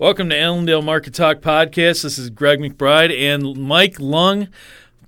Welcome to Allendale Market Talk Podcast. This is Greg McBride and Mike Lung.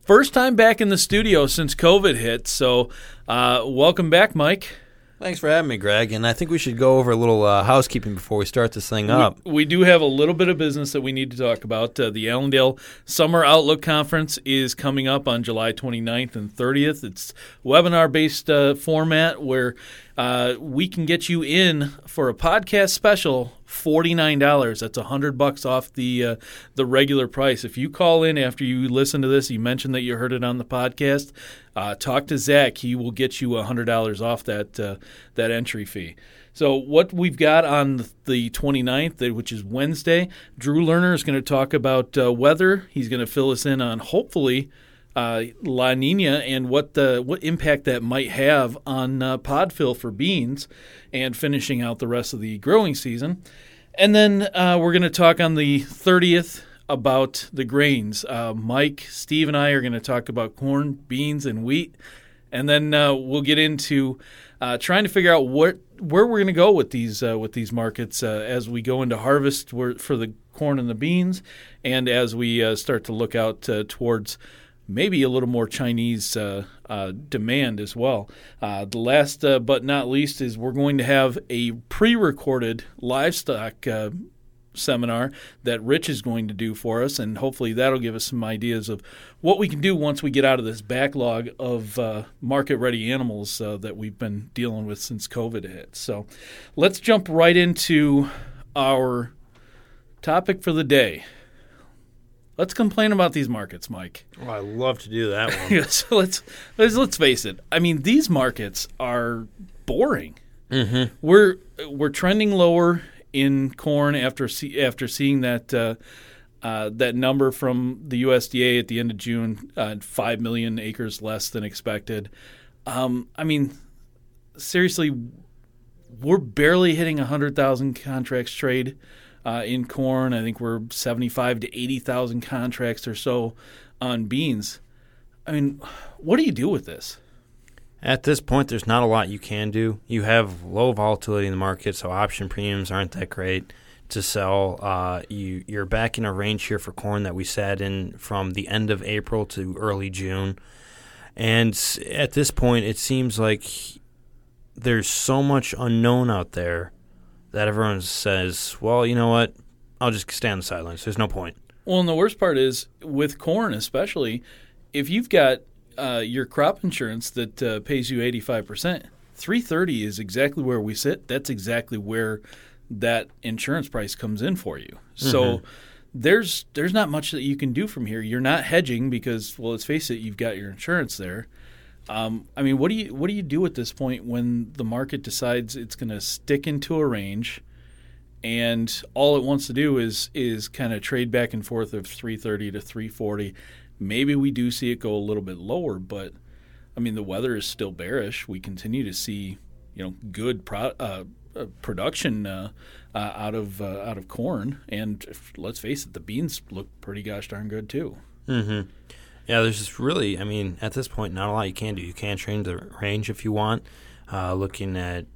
First time back in the studio since COVID hit. So, uh, welcome back, Mike. Thanks for having me, Greg. And I think we should go over a little uh, housekeeping before we start this thing up. We, we, do have a little bit of business that we need to talk about. Uh, the Allendale Summer Outlook Conference is coming up on July 29th and 30th. It's webinar based uh, format where uh, we can get you in for a podcast special forty nine dollars. That's a hundred bucks off the uh, the regular price. If you call in after you listen to this, you mentioned that you heard it on the podcast. Uh, talk to Zach. He will get you a hundred dollars off that uh, that entry fee. So what we've got on the 29th, which is Wednesday, Drew Lerner is going to talk about uh, weather. He's going to fill us in on hopefully uh, La Nina and what the what impact that might have on uh, pod fill for beans, and finishing out the rest of the growing season. And then uh, we're going to talk on the 30th about the grains. Uh, Mike, Steve, and I are going to talk about corn, beans, and wheat, and then uh, we'll get into uh, trying to figure out what where we're going to go with these with these markets as we go into harvest for the corn and the beans, and as we start to look out towards maybe a little more Chinese uh, uh, demand as well. Uh, the last uh, but not least is we're going to have a pre recorded livestock uh, seminar that Rich is going to do for us, and hopefully that'll give us some ideas of what we can do once we get out of this backlog of uh, market ready animals that we've been dealing with since COVID hit. So let's jump right into our topic for the day. Let's complain about these markets, Mike. Oh, I love to do that one. so let's, let's let's face it. I mean, these markets are boring. Mm-hmm. We're we're trending lower in corn after see, after seeing that uh, uh, that number from the USDA at the end of June, uh, five million acres less than expected. Um, I mean, seriously, we're barely hitting hundred thousand contracts trade uh, in corn. I think we're 75 to 80,000 contracts or so on beans. I mean, what do you do with this? At this point, there's not a lot you can do. You have low volatility in the market, so option premiums aren't that great to sell. Uh, you you're back in a range here for corn that we sat in from the end of April to early June, and at this point, it seems like there's so much unknown out there that everyone says, well, you know what? I'll just stay on the sidelines. There's no point. Well, and the worst part is with corn, especially if you've got uh, your crop insurance that uh, pays you 85%, 330 is exactly where we sit. That's exactly where that insurance price comes in for you. So mm-hmm. there's there's not much that you can do from here. You're not hedging because, well, let's face it, you've got your insurance there. Um, I mean, what do you what do you do at this point when the market decides it's going to stick into a range, and all it wants to do is is kind of trade back and forth of 330 to 340. Maybe we do see it go a little bit lower, but I mean the weather is still bearish. We continue to see you know good pro, uh, uh, production uh, uh out of uh, out of corn, and let's face it, the beans look pretty gosh darn good too. Mm-hmm. Yeah, there's just really, I mean, at this point, not a lot you can do. You can change the range if you want. Uh, looking at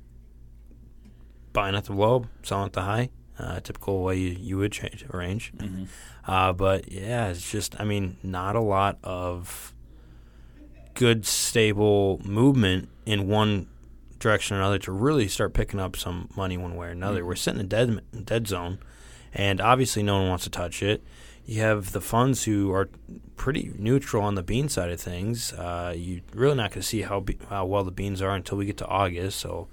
buying at the low, selling at the high, uh, typical way you, you would change a range. Mm-hmm. Uh, but yeah, it's just, I mean, not a lot of good, stable movement in one direction or another to really start picking up some money one way or another. Mm-hmm. We're sitting in dead dead zone, and obviously no one wants to touch it. You have the funds who are pretty neutral on the bean side of things. Uh, you're really not going to see how be- how well the beans are until we get to August, so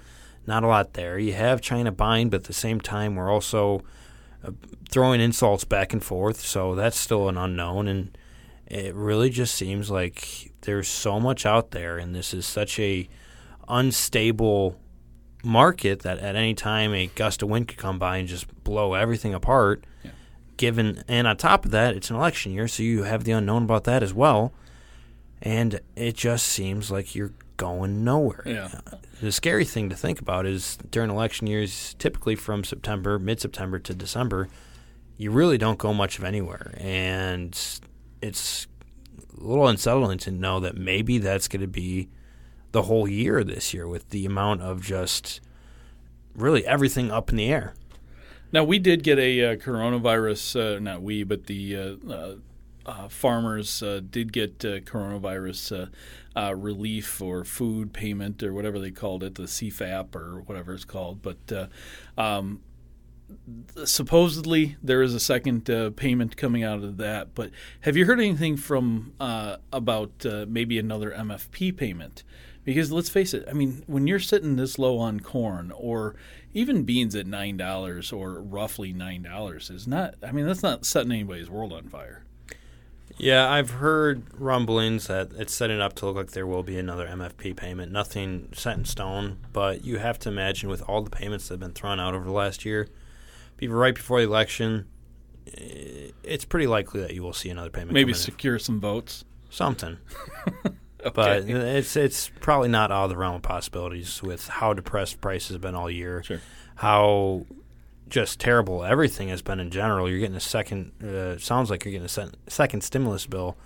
not a lot there. You have China buying, but at the same time, we're also uh, throwing insults back and forth, so that's still an unknown. And it really just seems like there's so much out there, and this is such a unstable market that at any time a gust of wind could come by and just blow everything apart. Yeah given and on top of that it's an election year so you have the unknown about that as well. And it just seems like you're going nowhere. Yeah. the scary thing to think about is during election years typically from september mid-september to december you really don't go much of anywhere. And it's a little unsettling to know that maybe that's going to be the whole year this year with the amount of just really everything up in the air Now we did get a uh, coronavirus. Uh, not we, but the uh, uh, uh farmers uh, did get coronavirus relief or food payment or whatever they called it, the CFAP or whatever it's called. But um, supposedly there is a second payment coming out of that. But have you heard anything from about maybe another MFP payment? Because let's face it, I mean, when you're sitting this low on corn or even beans at nine dollars or roughly nine dollars is not. I mean, that's not setting anybody's world on fire. Yeah, I've heard rumblings that it's setting up to look like there will be another MFP payment. Nothing set in stone, but you have to imagine with all the payments that have been thrown out over the last year, be right before the election, eh, it's pretty likely that you will see another payment. Maybe secure some votes. Something. okay. But it's it's probably not out of the realm of possibilities with how depressed prices have been all year. Sure. How just terrible everything has been in general. You're getting a second. Uh, sounds like you're getting a se- second stimulus bill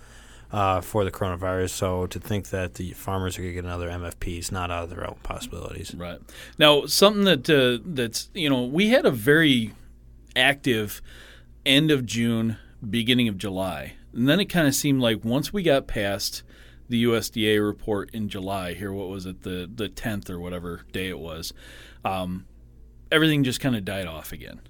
uh, for the coronavirus. So to think that the farmers are going to get another MFP is not out of the realm of possibilities. Right now, something that uh, that's you know we had a very active end of June, beginning of July, and then it kind of seemed like once we got past the USDA report in July. Here, what was it, the the tenth or whatever day it was? Um, everything just kind of died off again,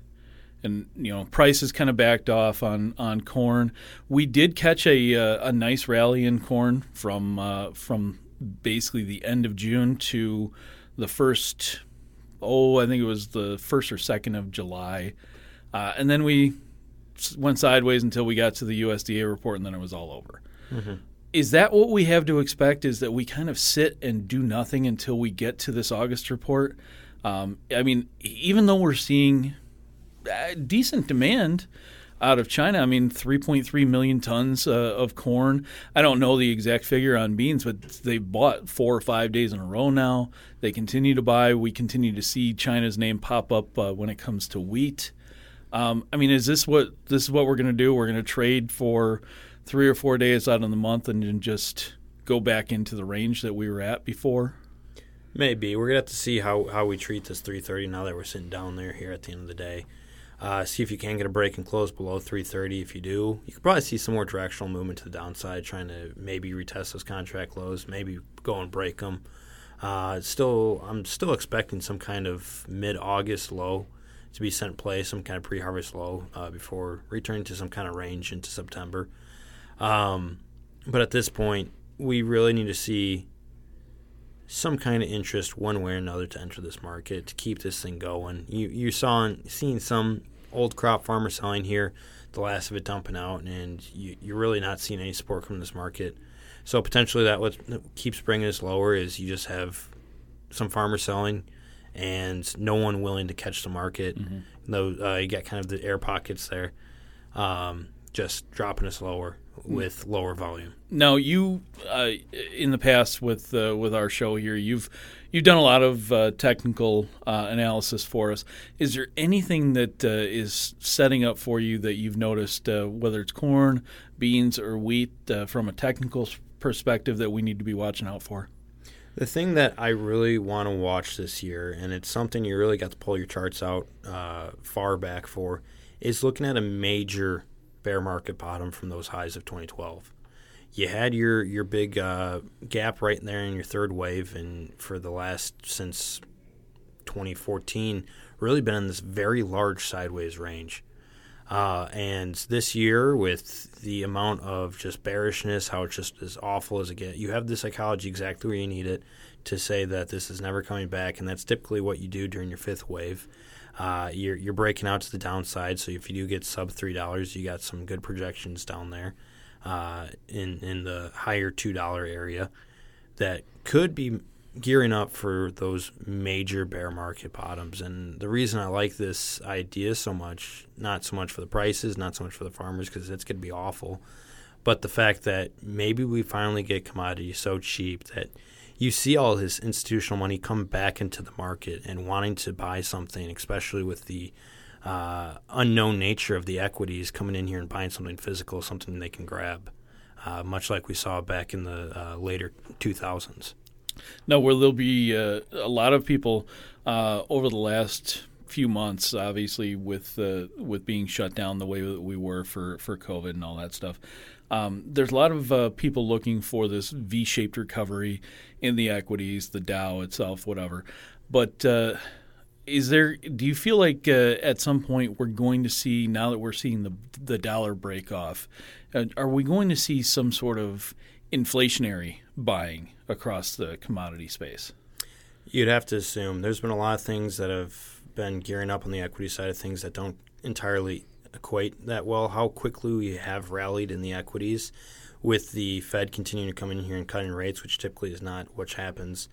and you know prices kind of backed off on on corn. We did catch a uh, a nice rally in corn from uh, from basically the end of June to the first. Oh, I think it was the first or second of July, uh, and then we went sideways until we got to the USDA report, and then it was all over. Mm-hmm is that what we have to expect? Is that we kind of sit and do nothing until we get to this August report? Um, I mean, even though we're seeing uh, decent demand out of China, I mean, 3.3 million tons uh, of corn. I don't know the exact figure on beans, but they've bought four or five days in a row now. They continue to buy. We continue to see China's name pop up uh, when it comes to wheat. Um, I mean, is this what this is what we're going to do? We're going to trade for three or four days out of the month and then just go back into the range that we were at before? Maybe we're gonna have to see how, how we treat this 330 now that we're sitting down there here at the end of the day. Uh, see if you can get a break and close below 330. If you do, you could probably see some more directional movement to the downside, trying to maybe retest those contract lows, maybe go and break them. Uh, still, I'm still expecting some kind of mid-August low to be sent play, some kind of pre-harvest low uh, before returning to some kind of range into September. Um, but at this point, we really need to see some kind of interest one way or another to enter this market to keep this thing going. You you saw seeing some old crop farmers selling here, the last of it dumping out, and you, you're really not seeing any support from this market. So potentially that what keeps bringing us lower is you just have some farmers selling and no one willing to catch the market. Mm-hmm. Though uh, you got kind of the air pockets there, um, just dropping us lower with lower volume. Now, you uh, in the past with uh, with our show here, you've you've done a lot of uh, technical uh, analysis for us. Is there anything that uh, is setting up for you that you've noticed, uh, whether it's corn, beans, or wheat, from a technical perspective, that we need to be watching out for? The thing that I really want to watch this year, and it's something you really got to pull your charts out far back for, is looking at a major bear market bottom from those highs of 2012. You had your your big uh, gap right in there in your third wave, and for the last since 2014, really been in this very large sideways range. Uh, and this year, with the amount of just bearishness, how it's just as awful as it gets, you have the psychology exactly where you need it to say that this is never coming back, and that's typically what you do during your fifth wave. Uh, you're you're breaking out to the downside. So if you do get sub three dollars, you got some good projections down there uh, in in the higher two dollar area that could be gearing up for those major bear market bottoms. And the reason I like this idea so much, not so much for the prices, not so much for the farmers, because it's going to be awful, but the fact that maybe we finally get commodities so cheap that you see all this institutional money come back into the market and wanting to buy something, especially with the uh, unknown nature of the equities coming in here and buying something physical, something they can grab, uh, much like we saw back in the uh, later 2000s. Now, where there'll be uh, a lot of people uh, over the last few months, obviously with uh, with being shut down the way that we were for for COVID and all that stuff. Um, there's a lot of uh, people looking for this V-shaped recovery in the equities, the Dow itself, whatever. But uh, is there? Do you feel like uh, at some point we're going to see now that we're seeing the the dollar break off? Uh, are we going to see some sort of inflationary buying across the commodity space? You'd have to assume there's been a lot of things that have been gearing up on the equity side of things that don't entirely equate that well. How quickly we have rallied in the equities with the Fed continuing to come in here and cutting rates, which typically is not what happens.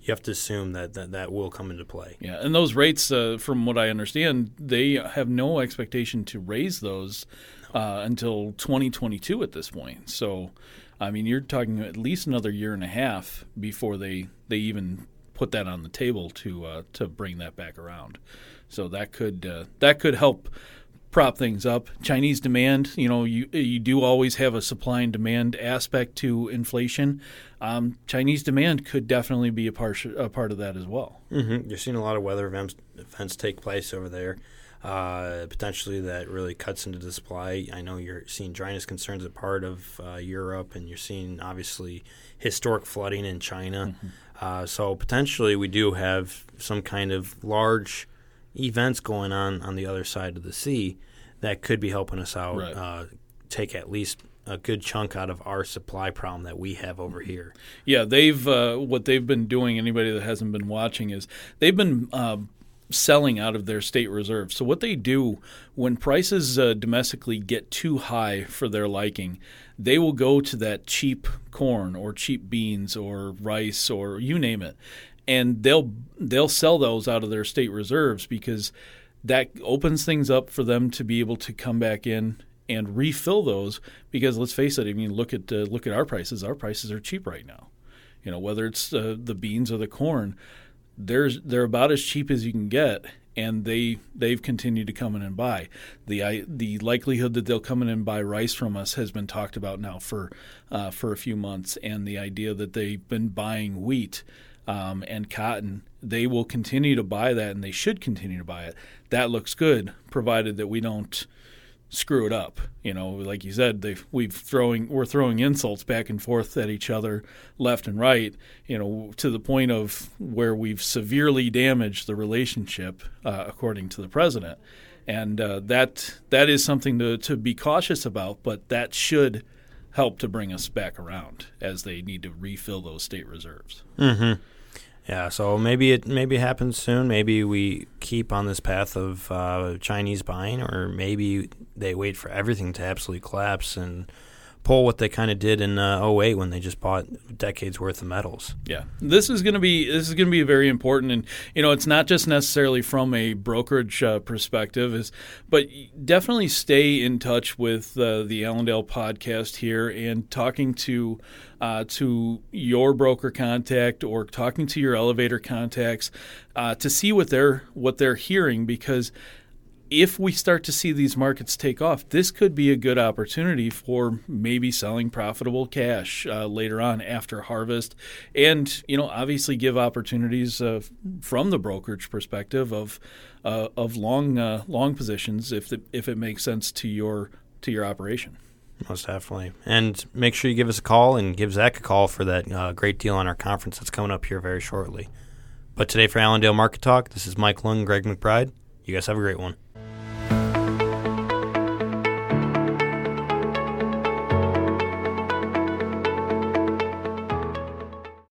You have to assume that that, that will come into play. Yeah, and those rates, uh, from what I understand, they have no expectation to raise those uh, until 2022 at this point. So, I mean, you're talking at least another year and a half before they they even put that on the table to uh, to bring that back around. So that could uh, that could help prop things up. Chinese demand, you know, you you do always have a supply and demand aspect to inflation. Um, Chinese demand could definitely be a part a part of that as well. Mm-hmm. You're seeing a lot of weather events, events take place over there. Uh, potentially, that really cuts into the supply. I know you're seeing dryness concerns a part of uh, Europe, and you're seeing obviously historic flooding in China. Mm-hmm. Uh, so potentially, we do have some kind of large events going on on the other side of the sea that could be helping us out right. uh, take at least a good chunk out of our supply problem that we have over here. Yeah, they've uh, what they've been doing. Anybody that hasn't been watching is they've been uh, selling out of their state reserves. So what they do when prices uh, domestically get too high for their liking, they will go to that cheap corn or cheap beans or rice or you name it, and they'll they'll sell those out of their state reserves because that opens things up for them to be able to come back in and refill those because let's face it I mean look at uh, look at our prices. Our prices are cheap right now. You know whether it's uh, the beans or the corn there's they're about as cheap as you can get and they they've continued to come in and buy. The I, the likelihood that they'll come in and buy rice from us has been talked about now for uh, for a few months and the idea that they've been buying wheat um, and cotton, they will continue to buy that, and they should continue to buy it. That looks good, provided that we don't screw it up. You know, like you said, they we've throwing we're throwing insults back and forth at each other, left and right. You know, to the point of where we've severely damaged the relationship, uh, according to the president, and uh, that that is something to to be cautious about. But that should help to bring us back around as they need to refill those state reserves. Mm-hmm. Yeah, so maybe it maybe happens soon. Maybe we keep on this path of uh, Chinese buying, or maybe they wait for everything to absolutely collapse and pull what they kind of did in uh, 08 when they just bought decades worth of metals. Yeah. This is going to be this is going to be very important and you know it's not just necessarily from a brokerage uh, perspective is but definitely stay in touch with uh, the Allendale podcast here and talking to uh, to your broker contact or talking to your elevator contacts uh, to see what they're what they're hearing because if we start to see these markets take off, this could be a good opportunity for maybe selling profitable cash uh, later on after harvest, and you know obviously give opportunities uh, from the brokerage perspective of uh, of long uh, long positions if the, if it makes sense to your to your operation. Most definitely, and make sure you give us a call and give Zach a call for that uh, great deal on our conference that's coming up here very shortly. But today for Allendale Market Talk, this is Mike Lung, Greg McBride. You guys have a great one.